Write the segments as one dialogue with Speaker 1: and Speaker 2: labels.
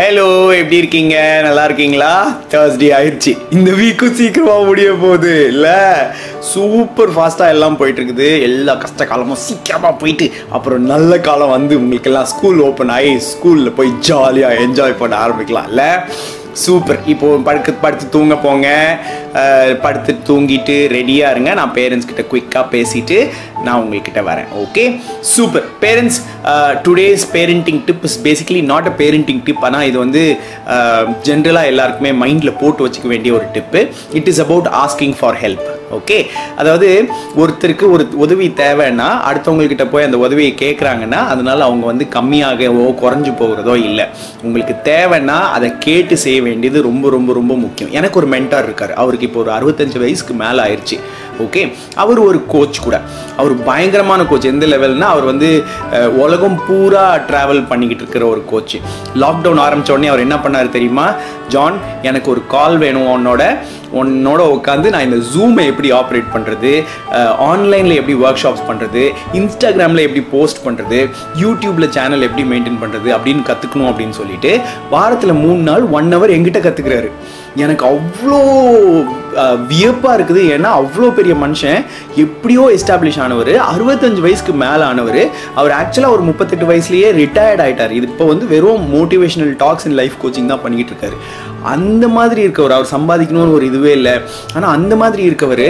Speaker 1: Hello எப்படி இருக்கீங்க? நல்லா இருக்கீங்களா? தேர்ஸ்டே ஆயிடுச்சு இந்த வீக்கும் சீக்கிரமாக முடிய போகுது. இல்லை சூப்பர் ஃபாஸ்ட்டாக எல்லாம் போயிட்டுருக்குது எல்லா கஷ்ட காலமும் சீக்கிரமாக போயிட்டு அப்புறம் நல்ல காலம் வந்து உங்களுக்கெல்லாம் ஸ்கூல் ஓப்பன் ஆகி ஸ்கூலில் போய் ஜாலியாக என்ஜாய் பண்ண ஆரம்பிக்கலாம். இல்லை சூப்பர். இப்போ படுக்க படுத்து தூங்க போங்க. படுத்து தூங்கிட்டு ரெடியாக இருங்க. நான் பேரண்ட்ஸ் கிட்ட குயிக்காக பேசிட்டு நான் உங்ககிட்ட வரேன். Okay super parents today's parenting tip is basically not a parenting tip ஆனால் இது வந்து ஜென்ரலாக எல்லாருக்குமே மைண்டில் போட்டு வச்சுக்க வேண்டிய ஒரு tip it is about asking for help okay அதாவது ஒருத்தருக்கு ஒரு உதவி தேவைன்னா அடுத்தவங்கக்கிட்ட போய் அந்த உதவியை கேட்குறாங்கன்னா அதனால் அவங்க வந்து கம்மியாகவோ குறைஞ்சி போகிறதோ இல்லை. உங்களுக்கு தேவைன்னா அதை கேட்டு செய்ய வேண்டியது ரொம்ப ரொம்ப ரொம்ப முக்கியம். எனக்கு ஒரு மென்டார் இருக்கார். அவருக்கு இப்போ ஒரு அறுபத்தஞ்சு வயசுக்கு மேலே ஆயிடுச்சு ஓகே அவர் ஒரு கோச் கூட. அவர் பயங்கரமான கோச் எந்த லெவல்னா அவர் வந்து உலகம் பூரா ட்ராவல் பண்ணிக்கிட்டு இருக்கிற ஒரு கோச் லாக்டவுன் ஆரம்பிச்ச உடனே அவர் என்ன பண்ணார் தெரியுமா? ஜான் எனக்கு ஒரு கால் வேணும் உன்னோட. உன்னோட உட்காந்து நான் இந்த ஜூமை எப்படி ஆப்ரேட் பண்ணுறது ஆன்லைனில் எப்படி ஒர்க் ஷாப்ஸ் பண்ணுறது இன்ஸ்டாகிராமில் எப்படி போஸ்ட் பண்ணுறது யூடியூப்பில் சேனல் எப்படி மெயின்டைன் பண்ணுறது அப்படின்னு கற்றுக்கணும் அப்படின்னு சொல்லிட்டு வாரத்தில் மூணு நாள் ஒன் ஹவர் எங்கிட்ட கற்றுக்கிறாரு எனக்கு அவ்வளோ வியப்பாக இருக்குது. ஏன்னா அவ்வளோ பெரிய மனுஷன் எப்படியோ எஸ்டாப்ளிஷ் ஆனவர் அறுபத்தஞ்சு வயசுக்கு மேலே ஆனவர் அவர் ஆக்சுவலாக ஒரு முப்பத்தெட்டு வயசுலேயே ரிட்டையர்ட் ஆகிட்டார் இது இப்போ வந்து வெறும் motivational talks in life coaching தான் பண்ணிக்கிட்டு இருக்காரு. அந்த மாதிரி இருக்கவர் அவர் சம்பாதிக்கணும்னு ஒரு இதுவே இல்லை. ஆனால் அந்த மாதிரி இருக்கவர்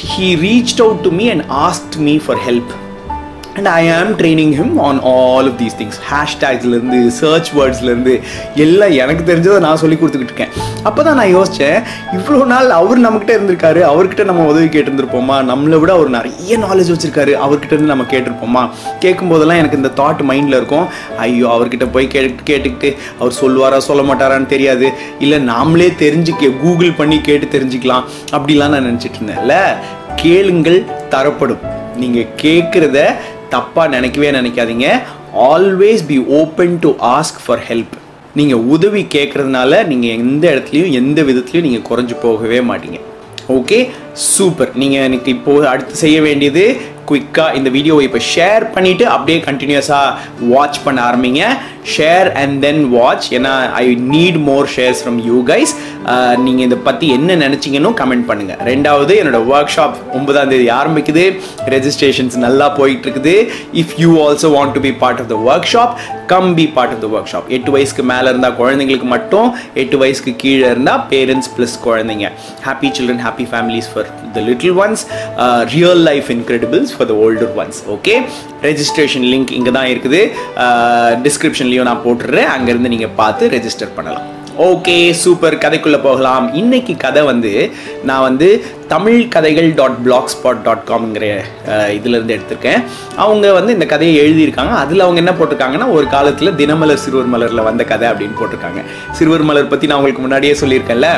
Speaker 1: he reach out to me and asked me for help and I am training him on all of these things ஹேஷ்டேக்ஸ்லேருந்து search வேர்ட்ஸ்லேருந்து எல்லாம் எனக்கு தெரிஞ்சதை நான் சொல்லி கொடுத்துக்கிட்டு இருக்கேன். அப்போ தான் நான் யோசித்தேன் இவ்வளோ நாள் அவர் நம்மக்கிட்ட இருந்திருக்காரு அவர்கிட்ட நம்ம உதவி கேட்டிருந்திருப்போமா? நம்மளை விட அவர் நிறைய நாலேஜ் வச்சுருக்காரு அவர்கிட்ட இருந்து நம்ம கேட்டிருப்போமா? கேட்கும் போதெல்லாம் எனக்கு இந்த தாட் மைண்டில் இருக்கும். ஐயோ அவர்கிட்ட போய் கே கேட்டுக்கிட்டு அவர் சொல்லுவாரா சொல்ல மாட்டாரான்னு தெரியாது. இல்லை நாமளே தெரிஞ்சுக்க கூகுள் பண்ணி கேட்டு தெரிஞ்சுக்கலாம். அப்படிலாம் நான் நினச்சிட்டு இருந்தேன்ல கேளுங்கள் தரப்படும். நீங்கள் கேட்குறத தப்பாக நினைக்கவே நினைக்காதீங்க. Always be open to ask for help நீங்கள் உதவி கேட்குறதுனால நீங்கள் எந்த இடத்துலையும் எந்த விதத்துலையும் நீங்கள் குறைஞ்சு போகவே மாட்டீங்க. ஓகே சூப்பர் நீங்கள் எனக்கு இப்போ அடுத்து செய்ய வேண்டியது குயிக்காக இந்த வீடியோவை இப்போ ஷேர் பண்ணிவிட்டு அப்படியே கண்டினியூஸாக வாட்ச் பண்ண ஆரம்பிங்க. ஷேர் அண்ட் தென் வாட்ச் ஏன்னா I need more shares from you guys நீங்கள் இதை பற்றி என்ன நினச்சிங்கன்னு கமெண்ட் பண்ணுங்கள் ரெண்டாவது என்னோடய ஒர்க் ஷாப் ஒன்பதாம் தேதி ஆரம்பிக்குது. ரெஜிஸ்ட்ரேஷன்ஸ் நல்லா போயிட்டுருக்குது. If you also want to be part of the workshop come be part of the workshop எட்டு வயசுக்கு மேலே இருந்தால் குழந்தைங்களுக்கு மட்டும் எட்டு வயசுக்கு கீழே இருந்தால் பேரண்ட்ஸ் ப்ளஸ் குழந்தைங்க. Happy children happy families for the little ones real life incredibles for the older ones okay registration link இங்கே தான் இருக்குது. டிஸ்கிரிப்ஷன்லையும் நான் போட்டுடுறேன். அங்கேருந்து நீங்கள் பார்த்து ரெஜிஸ்டர் பண்ணலாம். ஓகே சூப்பர் கதைக்குள்ளே போகலாம். இன்னைக்கு கதை வந்து நான் வந்து தமிழ் கதைகள் டாட் பிளாக் ஸ்பாட் டாட் காம்ங்கிற இதுலேருந்து எடுத்திருக்கேன். அவங்க வந்து இந்த கதையை எழுதியிருக்காங்க. அதில் அவங்க என்ன போட்டிருக்காங்கன்னா ஒரு காலத்தில் தினமலர் சிறுவர் மலரில் வந்த கதை அப்படின்னு போட்டிருக்காங்க. சிறுவர் மலர் பற்றி நான் உங்களுக்கு முன்னாடியே சொல்லியிருக்கேன்ல.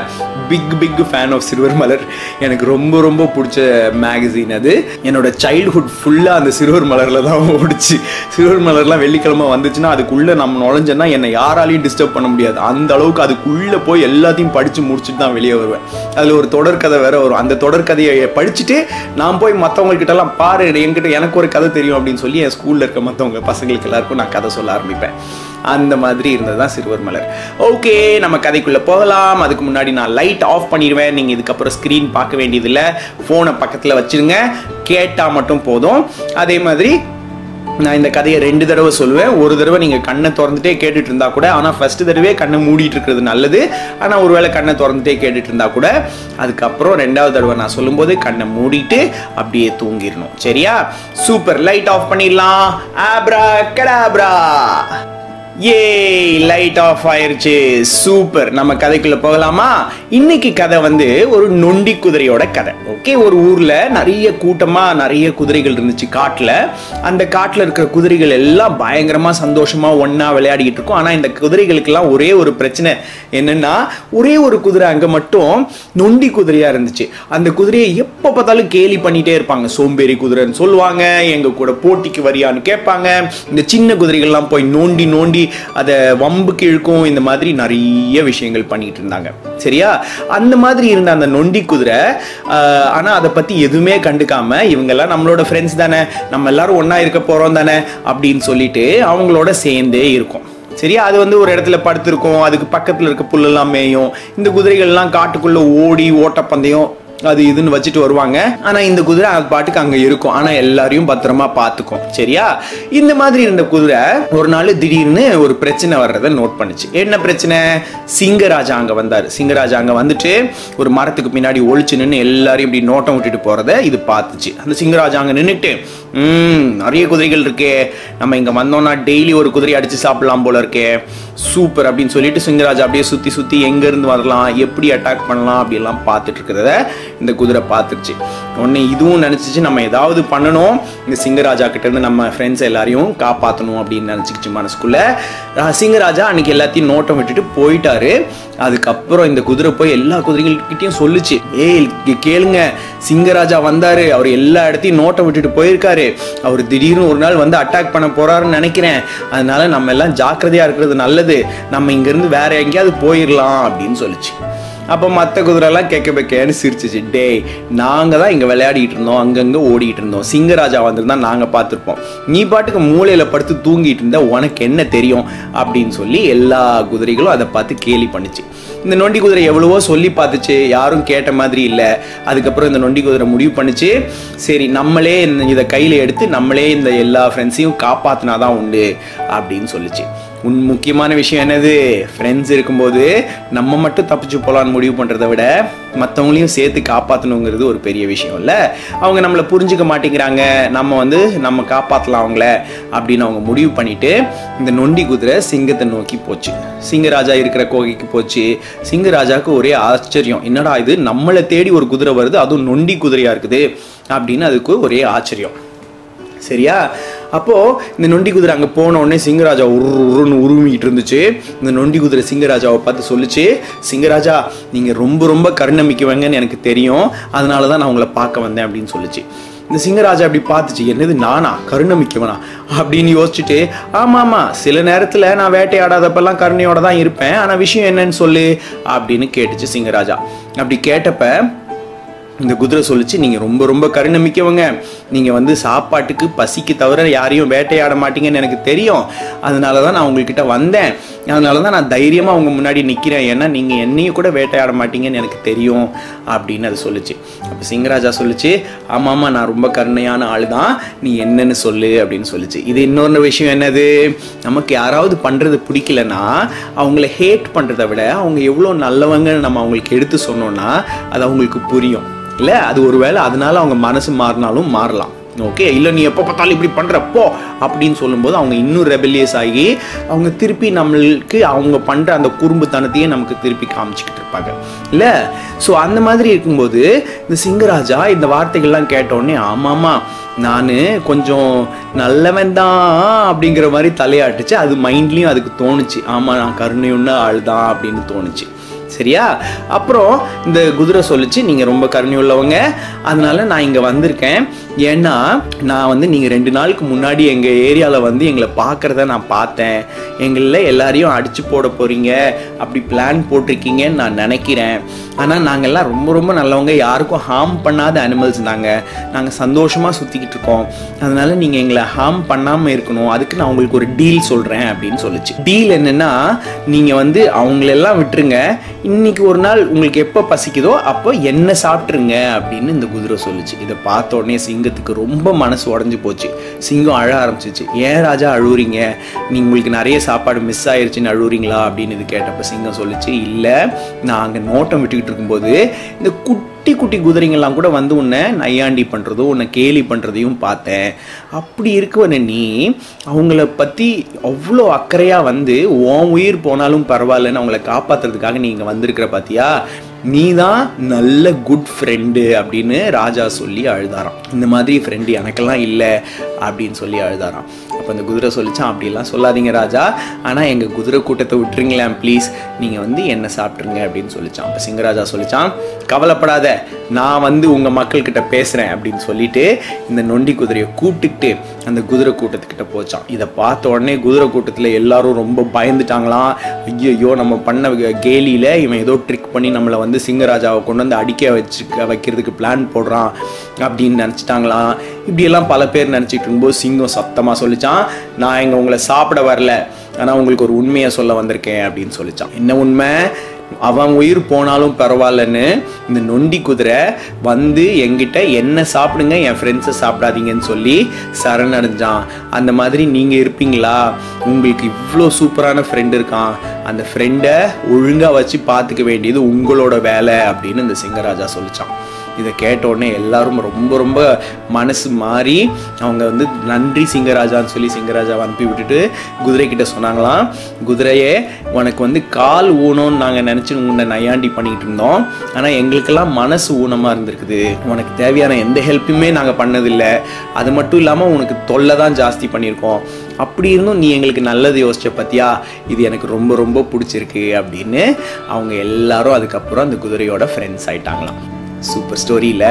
Speaker 1: Big big fan of Siruvar Malar. எனக்கு ரொம்ப ரொம்ப பிடிச்ச மேகசின் அது. என்னோட சைல்ட்ஹுட் ஃபுல்லாக அந்த சிறுவர் மலரில் தான் ஓடிச்சு. சிறுவர் மலர்லாம் வெள்ளிக்கிழமை வந்துச்சுன்னா அதுக்குள்ளே நம்ம நுழைஞ்சோன்னா என்னை யாராலையும் டிஸ்டர்ப் பண்ண முடியாது. அந்த அளவுக்கு அதுக்குள்ளே போய் எல்லாத்தையும் படித்து முடிச்சுட்டு தான் வெளியே வருவேன். அதில் ஒரு தொடர்கதை வேறு வரும். அந்த தொடர்கதையை படிச்சுட்டு நான் போய் மற்றவங்கக்கிட்டலாம் பாரு என்கிட்ட எனக்கு ஒரு கதை தெரியும் அப்படின்னு சொல்லி என் ஸ்கூலில் இருக்க மற்றவங்க பசங்களுக்கு எல்லாருக்கும் நான் கதை சொல்ல ஆரம்பிப்பேன். அந்த மாதிரி இருந்தது தான் சிறுவர் மலர். ஓகே நம்ம கதைக்குள்ளே போகலாம். அதுக்கு முன்னாடி நான் லைட் ஆஃப் பண்ணிடுவேன். நீங்கள் இதுக்கப்புறம் ஸ்க்ரீன் பார்க்க வேண்டியதில்லை. ஃபோனை பக்கத்தில் வச்சுருங்க. கேட்டால் மட்டும் போதும். அதே மாதிரி நான் இந்த கதையை ரெண்டு தடவை சொல்லுவேன். ஒரு தடவை நீங்கள் கண்ணை திறந்துட்டே கேட்டுட்டு இருந்தா கூட ஆனால் ஃபர்ஸ்ட் தடவை கண்ணை மூடிட்டு இருக்கிறது நல்லது. ஆனால் ஒருவேளை கண்ணை திறந்துட்டே கேட்டுட்டு இருந்தா கூட அதுக்கப்புறம் ரெண்டாவது தடவை நான் சொல்லும்போது கண்ணை மூடிட்டு அப்படியே தூங்கிடணும். சரியா? சூப்பர் லைட் ஆஃப் பண்ணிடலாம். ஆப்ரா கடாப்ரா ஏ லைட் ஆஃப் ஆயிருச்சு. சூப்பர் நம்ம கதைக்குள்ள போகலாமா? இன்னைக்கு கதை வந்து ஒரு நொண்டி குதிரையோட கதை. ஓகே ஒரு ஊர்ல நிறைய கூட்டமா நிறைய குதிரைகள் இருந்துச்சு காட்டுல. அந்த காட்டுல இருக்கிற குதிரைகள் எல்லாம் பயங்கரமா சந்தோஷமா ஒன்னா விளையாடிக்கிட்டு இருக்கும். ஆனா இந்த குதிரைகளுக்கெல்லாம் ஒரே ஒரு பிரச்சனை என்னன்னா ஒரே ஒரு குதிரை அங்க மட்டும் நொண்டி குதிரையா இருந்துச்சு. அந்த குதிரையை எப்ப பார்த்தாலும் கேலி பண்ணிட்டே இருப்பாங்க. சோம்பேறி குதிரைன்னு சொல்லுவாங்க. எங்க கூட போட்டிக்கு வரியான்னு கேட்பாங்க. இந்த சின்ன குதிரைகள்லாம் போய் நோண்டி நோண்டி அதை வம்புக்கு இழுக்கும் இந்த மாதிரி நிறைய விஷயங்கள் பண்ணிட்டு இருந்தாங்க. சரியா? அந்த மாதிரி இருந்த அந்த நொண்டி குதிரை ஆஹ், ஆனா அதை பத்தி எதுவுமே கண்டுக்காம இவங்கெல்லாம் நம்மளோட ஃப்ரெண்ட்ஸ் தானே நம்ம எல்லாரும் ஒன்றா இருக்க போறோம் தானே அப்படின்னு சொல்லிட்டு அவங்களோட சேர்ந்தே இருக்கும். சரியா? அது வந்து ஒரு இடத்துல படுத்திருக்கும் அதுக்கு பக்கத்தில் இருக்க புல்லெல்லாம் மேயும் இந்த குதிரைகள்லாம் காட்டுக்குள்ளே ஓடி ஓட்டப்பந்தயம் அது இதுன்னு வச்சுட்டு வருவாங்க. ஆனா இந்த குதிரை அது பாட்டுக்கு அங்க இருக்கும். ஆனா எல்லாரையும் பத்திரமா பார்த்துக்கும். சரியா? இந்த மாதிரி இருந்த குதிரை ஒரு நாள் திடீர்னு ஒரு பிரச்சனை வர்றதை நோட் பண்ணுச்சு. என்ன பிரச்சனை? சிங்கராஜா அங்க வந்தார். சிங்கராஜா அங்க வந்துட்டு ஒரு மரத்துக்கு பின்னாடி ஒழிச்சு நின்று எல்லாரையும் இப்படி நோட்டம் விட்டுட்டு போறத இது பார்த்துச்சு. அந்த சிங்கராஜா அங்க நின்றுட்டு ம் நிறைய குதிரைகள் இருக்கே. நம்ம இங்கே வந்தோம்னா டெய்லி ஒரு குதிரை அடித்து சாப்பிடலாம் போல இருக்கே. சூப்பர் அப்படின்னு சொல்லிட்டு சிங்கராஜா அப்படியே சுற்றி சுற்றி எங்கேருந்து வரலாம் எப்படி அட்டாக் பண்ணலாம் அப்படிலாம் பார்த்துட்டு இருக்கிறத இந்த குதிரை பார்த்துருச்சு. உடனே இதுவும் நினச்சிச்சு நம்ம ஏதாவது பண்ணணும். இந்த சிங்கராஜா கிட்டேருந்து நம்ம ஃப்ரெண்ட்ஸ் எல்லாரையும் காப்பாற்றணும் அப்படின்னு நினச்சிக்கிச்சு மனசுக்குள்ளே. சிங்கராஜா அன்னைக்கு எல்லாத்தையும் நோட்டம் விட்டுட்டு போயிட்டாரு. அதுக்கப்புறம் இந்த குதிரை போய் எல்லா குதிரைகள்கிட்டையும் சொல்லுச்சு. ஏய் கேளுங்க சிங்கராஜா வந்தார். அவர் எல்லா இடத்தையும் நோட்டம் விட்டுட்டு போயிருக்காரு. அவர் திடீர்னு ஒரு நாள் வந்து அட்டாக் பண்ண போறாருன்னு நினைக்கிறேன். அதனால நம்ம எல்லாம் ஜாக்கிரதையா இருக்கிறது நல்லது. நம்ம இங்கிருந்து வேற எங்கேயாவது போயிடலாம் அப்படின்னு சொல்லிச்சு. அப்போ மற்ற குதிரைலாம் கேட்க வைக்கன்னு சிரிச்சிச்சு. டேய் நாங்கள் தான் இங்கே விளையாடிட்டு இருந்தோம். அங்கங்கே ஓடிட்டு இருந்தோம். சிங்கராஜா வந்திருந்தா நாங்கள் பார்த்துருப்போம். நீ பாட்டுக்கு மூளையில் படுத்து தூங்கிட்டு இருந்தா உனக்கு என்ன தெரியும்? அப்படின்னு சொல்லி எல்லா குதிரைகளும் அதை பார்த்து கேலி பண்ணுச்சு. இந்த நொண்டி குதிரை எவ்வளவோ சொல்லி பார்த்துச்சு. யாரும் கேட்ட மாதிரி இல்லை. அதுக்கப்புறம் இந்த நொண்டி குதிரை முடிவு பண்ணுச்சு. சரி நம்மளே இந்த இதை கையில் எடுத்து நம்மளே இந்த எல்லா ஃப்ரெண்ட்ஸையும் காப்பாற்றினா தான் உண்டு அப்படின்னு சொல்லிச்சு. உன் முக்கியமான விஷயம் என்னது? ஃப்ரெண்ட்ஸ் இருக்கும்போது நம்ம மட்டும் தப்பிச்சு போகலான்னு முடிவு பண்ணுறத விட மற்றவங்களையும் சேர்த்து காப்பாற்றணுங்கிறது ஒரு பெரிய விஷயம் இல்லை? அவங்க நம்மளை புரிஞ்சுக்க மாட்டேங்கிறாங்க. நம்ம வந்து நம்ம காப்பாற்றலாம் அவங்கள அப்படின்னு அவங்க முடிவு பண்ணிவிட்டு இந்த நொண்டி குதிரை சிங்கத்தை நோக்கி போச்சு. சிங்கராஜா இருக்கிற கோகைக்கு போச்சு. சிங்கராஜாவுக்கு ஒரே ஆச்சரியம். என்னடா இது? நம்மளை தேடி ஒரு குதிரை வருது. அதுவும் நொண்டி குதிரையாக இருக்குது. அப்படின்னு அதுக்கு ஒரே ஆச்சரியம். சரியா? அப்போது இந்த நொண்டி குதிரை அங்கே போன உடனே சிங்கராஜா உரு உருன்னு உருமிக்கிட்டு இருந்துச்சு. இந்த நொண்டி குதிரை சிங்கராஜாவை பார்த்து சொல்லிச்சு சிங்கராஜா நீங்கள் ரொம்ப ரொம்ப கருணமிக்குவங்கன்னு எனக்கு தெரியும். அதனால தான் நான் உங்களை பார்க்க வந்தேன் அப்படின்னு சொல்லிச்சு. இந்த சிங்கராஜா அப்படி பார்த்துச்சு என்னது நானா? கருணமிக்கவனா? அப்படின்னு யோசிச்சுட்டு ஆமாம் ஆமாம் சில நேரத்தில் நான் வேட்டையாடாதப்பெல்லாம் கருணையோட தான் இருப்பேன். ஆனால் விஷயம் என்னன்னு சொல்லு அப்படின்னு கேட்டுச்சு சிங்கராஜா. அப்படி கேட்டப்ப இந்த குதிரை சொல்லிச்சு நீங்கள் ரொம்ப ரொம்ப கருணமிக்கவங்க. நீங்கள் வந்து சாப்பாட்டுக்கு பசிக்கு தவிர யாரையும் வேட்டையாட மாட்டீங்கன்னு எனக்கு தெரியும். அதனால தான் நான் உங்கள்கிட்ட வந்தேன். அதனால தான் நான் தைரியமாக அவங்க முன்னாடி நிற்கிறேன் ஏன்னா நீங்கள் என்னையும் கூட வேட்டையாட மாட்டீங்கன்னு எனக்கு தெரியும் அப்படின்னு அது சொல்லுச்சு. அப்போ சிங்கராஜா சொல்லுச்சு ஆமாம் நான் ரொம்ப கருணையான ஆள் தான் நீ என்னன்னு சொல்லு அப்படின்னு சொல்லிச்சு. இது இன்னொரு விஷயம் என்னது? நமக்கு யாராவது பண்ணுறது பிடிக்கலன்னா அவங்கள ஹேட் பண்ணுறதை விட அவங்க எவ்வளோ நல்லவங்கன்னு நம்ம அவங்களுக்கு எடுத்து சொன்னோன்னா அது அவங்களுக்கு புரியும். இல்லை அது ஒருவேளை அதனால அவங்க மனசு மாறினாலும் மாறலாம். ஓகே இல்லை நீ எப்போ பார்த்தாலும் இப்படி பண்ணுறப்போ அப்படின்னு சொல்லும்போது அவங்க இன்னும் ரெபெலியஸ் ஆகி அவங்க திருப்பி நம்மளுக்கு அவங்க பண்ணுற அந்த குறும்புத்தனத்தையே நமக்கு திருப்பி காமிச்சிக்கிட்டு இருப்பாங்க. இல்லை? ஸோ அந்த மாதிரி இருக்கும்போது இந்த சிங்கராஜா இந்த வார்த்தைகள்லாம் கேட்டோடனே ஆமாம்மா நான் கொஞ்சம் நல்லவன் தான் அப்படிங்கிற மாதிரி தலையாட்டுச்சு. அது மைண்ட்லேயும் அதுக்கு தோணுச்சு. ஆமாம் நான் கருணையுன்ன ஆள் தான் அப்படின்னு தோணுச்சு. சரியா? அப்புறம் இந்த குதிரை சொல்லிச்சு நீங்கள் ரொம்ப கருணி உள்ளவங்க அதனால நான் இங்கே வந்திருக்கேன். ஏன்னா நான் வந்து நீங்கள் ரெண்டு நாளுக்கு முன்னாடி எங்கள் ஏரியாவில் வந்து எங்களை பார்க்குறத நான் பார்த்தேன். எங்களில் எல்லாரையும் அடிச்சு போட போகிறீங்க அப்படி பிளான் போட்டிருக்கீங்கன்னு நான் நினைக்கிறேன். ஆனால் நாங்கள்லாம் ரொம்ப ரொம்ப நல்லவங்க. யாருக்கும் ஹார்ம் பண்ணாத அனிமல்ஸ் நாங்கள் நாங்கள் சந்தோஷமாக சுற்றிக்கிட்டு இருக்கோம். அதனால நீங்கள் எங்களை ஹார்ம் பண்ணாமல் இருக்கணும். அதுக்கு நான் உங்களுக்கு ஒரு டீல் சொல்கிறேன் அப்படின்னு சொல்லிச்சு. டீல் என்னென்னா நீங்கள் வந்து அவங்களெல்லாம் விட்டுருங்க. இன்னைக்கு ஒரு நாள் உங்களுக்கு எப்போ பசிக்குதோ அப்போ என்ன சாப்பிட்ருங்க அப்படின்னு இந்த குதிரை சொல்லுச்சு. இதை பார்த்த உடனே சிங்கத்துக்கு ரொம்ப மனசு உடஞ்சி போச்சு. சிங்கம் அழ ஆரம்பிச்சிச்சு. ஏன் ராஜா அழுவுறீங்க? நீ உங்களுக்கு நிறைய சாப்பாடு மிஸ் ஆயிருச்சுன்னு அழுவுறீங்களா? அப்படின்னு இது கேட்டப்ப சிங்கம் சொல்லுச்சு. இல்லை நான் அங்கே நோட்டம் விட்டுக்கிட்டு இருக்கும்போது இந்த குட்டி குட்டி குட்டி குதிரைங்கள்லாம் கூட வந்து உன்னை நையாண்டி பண்ணுறதும் உன்னை கேலி பண்ணுறதையும் பார்த்தேன். அப்படி இருக்கவன நீ அவங்கள பற்றி அவ்வளோ அக்கறையாக வந்து உன் உயிர் போனாலும் பரவாயில்லன்னு அவங்கள காப்பாற்றுறதுக்காக நீ இங்கே வந்திருக்கிற பார்த்தியா நீ தான் நல்ல குட் ஃப்ரெண்டு அப்படின்னு ராஜா சொல்லி அழுதாராம். இந்த மாதிரி ஃப்ரெண்டு எனக்கெல்லாம் இல்லை அப்படின்னு சொல்லி அழுதாராம். அப்போ அந்த குதிரை சொல்லிச்சான் அப்படிலாம் சொல்லாதீங்க ராஜா. ஆனால் எங்கள் குதிரை கூட்டத்தை விட்டுருங்களேன் ப்ளீஸ் நீங்கள் வந்து என்ன சாப்பிட்ருங்க அப்படின்னு சொல்லிச்சான். அப்போ சிங்கராஜா சொல்லிச்சான் கவலைப்படாத. நான் வந்து உங்கள் மக்கள்கிட்ட பேசுகிறேன் அப்படின்னு சொல்லிட்டு இந்த நொண்டி குதிரையை கூப்பிட்டுக்கிட்டு அந்த குதிரை கூட்டத்துக்கிட்ட போச்சான். இதை பார்த்த உடனே குதிரை கூட்டத்தில் எல்லாரும் ரொம்ப பயந்துட்டாங்களாம். ஐயோ நம்ம பண்ண கேலியில் இவன் ஏதோ ட்ரிக் பண்ணி நம்மளை வந்து சிங்கராஜாவை கொண்டு வந்து அடிக்க வச்சு வைக்கிறதுக்கு பிளான் போடுறான் அப்படின்னு நினச்சிட்டாங்களாம். இப்படியெல்லாம் பல பேர் நினச்சிட்டு இருக்கும்போது சிங்கம் சத்தமாக சொல்லிச்சான் நான் இங்கே உங்களை சாப்பிட வரல. ஆனால் உங்களுக்கு ஒரு உண்மையை சொல்ல வந்திருக்கேன் அப்படின்னு சொல்லிச்சான். என்ன உண்மை? அவன் உயிர் போனாலும் பரவாயில்லன்னு இந்த நொண்டி குதிரை வந்து என்கிட்ட என்ன சாப்பிடுங்க என் ஃப்ரெண்ட்ஸை சாப்பிடாதீங்கன்னு சொல்லி சரணடைஞ்சான். அந்த மாதிரி நீங்கள் இருப்பீங்களா? உங்களுக்கு இவ்வளோ சூப்பரான ஃப்ரெண்டு இருக்கான். அந்த ஃப்ரெண்டை ஒழுங்காக வச்சு பார்த்துக்க வேண்டியது உங்களோட வேலை அப்படின்னு இந்த சிங்கராஜா சொல்லிச்சான். இதை கேட்ட உடனே எல்லாரும் ரொம்ப ரொம்ப மனசு மாறி அவங்க வந்து நன்றி சிங்கராஜான்னு சொல்லி சிங்கராஜாவை அனுப்பி விட்டுட்டு குதிரை கிட்ட சொன்னாங்களாம். குதிரையே உனக்கு வந்து கால் ஊனம்னு நாங்கள் நினச்சி உன்னை நையாண்டி பண்ணிக்கிட்டு இருந்தோம். ஆனால் எங்களுக்கெல்லாம் மனசு ஊனமாக இருந்திருக்குது. உனக்கு தேவையான எந்த ஹெல்ப்புமே நாங்கள் பண்ணதில்லை. அது மட்டும் இல்லாமல் உனக்கு தொல்லை தான் ஜாஸ்தி பண்ணியிருக்கோம். அப்படி இருந்தும் நீ எங்களுக்கு நல்லது யோசிச்ச பத்தியா? இது எனக்கு ரொம்ப ரொம்ப பிடிச்சிருக்கு. அப்படின்னு அவங்க எல்லாரும் அதுக்கப்புறம் அந்த குதிரையோட ஃப்ரெண்ட்ஸ் ஆயிட்டாங்களாம். சூப்பர் ஸ்டோரியில்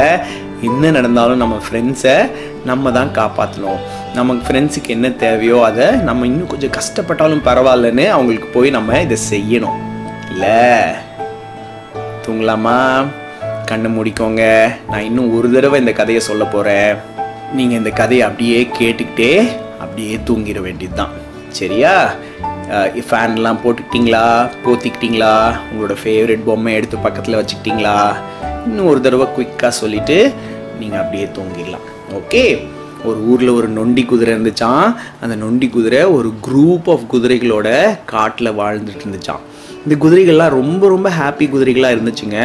Speaker 1: என்ன நடந்தாலும் நம்ம ஃப்ரெண்ட்ஸை நம்ம தான் காப்பாற்றணும் நமக்கு ஃப்ரெண்ட்ஸுக்கு என்ன தேவையோ அதை நம்ம இன்னும் கொஞ்சம் கஷ்டப்பட்டாலும் பரவாயில்லன்னு அவங்களுக்கு போய் நம்ம இதை செய்யணும். இல்லை? தூங்கலாமா? கண்ணை மூடிக்கோங்க. நான் இன்னும் ஒரு தடவை இந்த கதையை சொல்ல போகிறேன் நீங்கள் இந்த கதையை அப்படியே கேட்டுக்கிட்டே அப்படியே தூங்கிட வேண்டியது தான் சரியா ஃபேன்லாம் போட்டுக்கிட்டீங்களா? போத்திக்கிட்டீங்களா? உங்களோட ஃபேவரட் பொம்மை எடுத்து பக்கத்தில் வச்சுக்கிட்டீங்களா? இன்னும் ஒரு தடவை குயிக்காக சொல்லிவிட்டு நீங்கள் அப்படியே தூங்கிடலாம். ஓகே ஒரு ஊரில் ஒரு நொண்டி குதிரை இருந்துச்சான் அந்த நொண்டி குதிரை ஒரு குரூப் ஆஃப் குதிரைகளோட காட்டில் வாழ்ந்துட்டு இருந்துச்சான் இந்த குதிரைகள்லாம் ரொம்ப ரொம்ப ஹாப்பி குதிரைகளாக இருந்துச்சுங்க.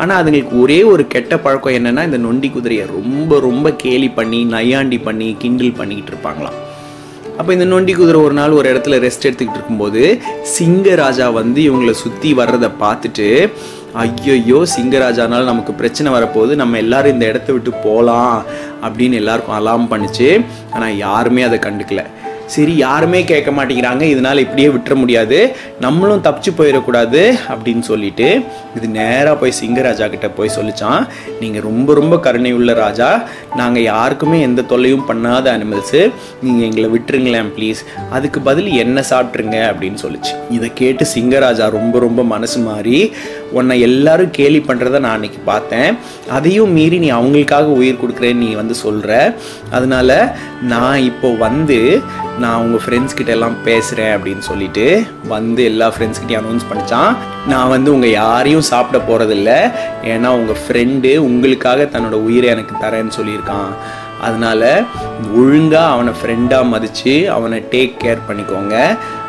Speaker 1: ஆனால் அதுங்களுக்கு ஒரே ஒரு கெட்ட பழக்கம் என்னென்னா இந்த நொண்டி குதிரையை ரொம்ப ரொம்ப கேலி பண்ணி நையாண்டி பண்ணி கிண்டில் பண்ணிக்கிட்டு இருப்பாங்களாம். அப்போ இந்த நொண்டி குதிரை ஒரு நாள் ஒரு இடத்துல ரெஸ்ட் எடுத்துக்கிட்டு இருக்கும்போது சிங்கராஜா வந்து இவங்களை சுற்றி வர்றதை பார்த்துட்டு ஐயோ சிங்கராஜானால நமக்கு பிரச்சனை வரப்போகுது. நம்ம எல்லாரும் இந்த இடத்த விட்டு போகலாம் அப்படின்னு எல்லாருக்கும் அலாம் பண்ணிச்சு. ஆனால் யாருமே அதை கண்டுக்கல. சரி யாருமே கேட்க மாட்டேங்கிறாங்க. இதனால் இப்படியே விட்டுற முடியாது. நம்மளும் தப்பிச்சு போயிடக்கூடாது அப்படின்னு சொல்லிட்டு இது நேராக போய் சிங்கராஜா கிட்ட போய் சொல்லிச்சான். நீங்கள் ரொம்ப ரொம்ப கருணை உள்ள ராஜா. நாங்கள் யாருக்குமே எந்த தொல்லையும் பண்ணாத அனிமல்ஸு. நீங்கள் எங்களை விட்டுருங்களேன் ப்ளீஸ் அதுக்கு பதில் என்ன சாப்பிட்ருங்க அப்படின்னு சொல்லிச்சு. இதை கேட்டு சிங்கராஜா ரொம்ப ரொம்ப மனசு மாறி உன்னை எல்லாரும் கேலி பண்ணுறத நான் அன்னைக்கு பார்த்தேன். அதையும் மீறி நீ அவங்களுக்காக உயிர் கொடுக்குறேன்னு நீ வந்து சொல்கிற அதனால நான் இப்போ வந்து நான் உங்கள் ஃப்ரெண்ட்ஸ் கிட்ட எல்லாம் பேசுகிறேன் அப்படின்னு சொல்லிட்டு வந்து எல்லா ஃப்ரெண்ட்ஸ்கிட்டையும் அனௌன்ஸ் பண்ணிச்சான். நான் வந்து உங்கள் யாரையும் சாப்பிட போகிறதில்ல ஏன்னா உங்கள் ஃப்ரெண்டு உங்களுக்காக தன்னோட உயிரை எனக்கு தரேன்னு சொல்லியிருக்கான். அதனால ஒழுங்காக அவனை ஃப்ரெண்டாக மதித்து அவனை டேக் கேர் பண்ணிக்கோங்க.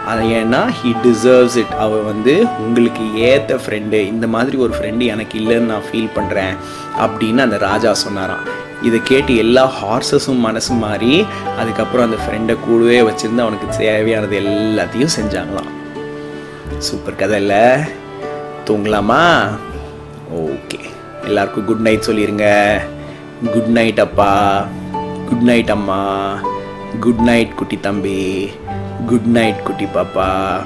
Speaker 1: அது ஏன்னா ஹி டிசர்வ்ஸ் இட் அவள் வந்து உங்களுக்கு ஏற்ற ஃப்ரெண்டு இந்த மாதிரி ஒரு ஃப்ரெண்டு எனக்கு இல்லைன்னு நான் ஃபீல் பண்ணுறேன் அப்படின்னு அந்த ராஜா சொன்னாராம். இதை கேட்டு எல்லா ஹார்சஸும் மனசு மாறி அதுக்கப்புறம் அந்த ஃப்ரெண்டை கூடவே வச்சுருந்து அவனுக்கு தேவையானது எல்லாத்தையும் செஞ்சாங்களாம். சூப்பர் கதை இல்லை. தூங்கலாமா? ஓகே எல்லாருக்கும் குட் நைட் சொல்லிடுங்க குட் நைட் அப்பா. குட் நைட் அம்மா. குட் நைட் குட்டி தம்பி. Good night, Kuti Papa.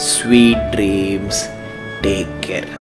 Speaker 1: Sweet dreams. Take
Speaker 2: care.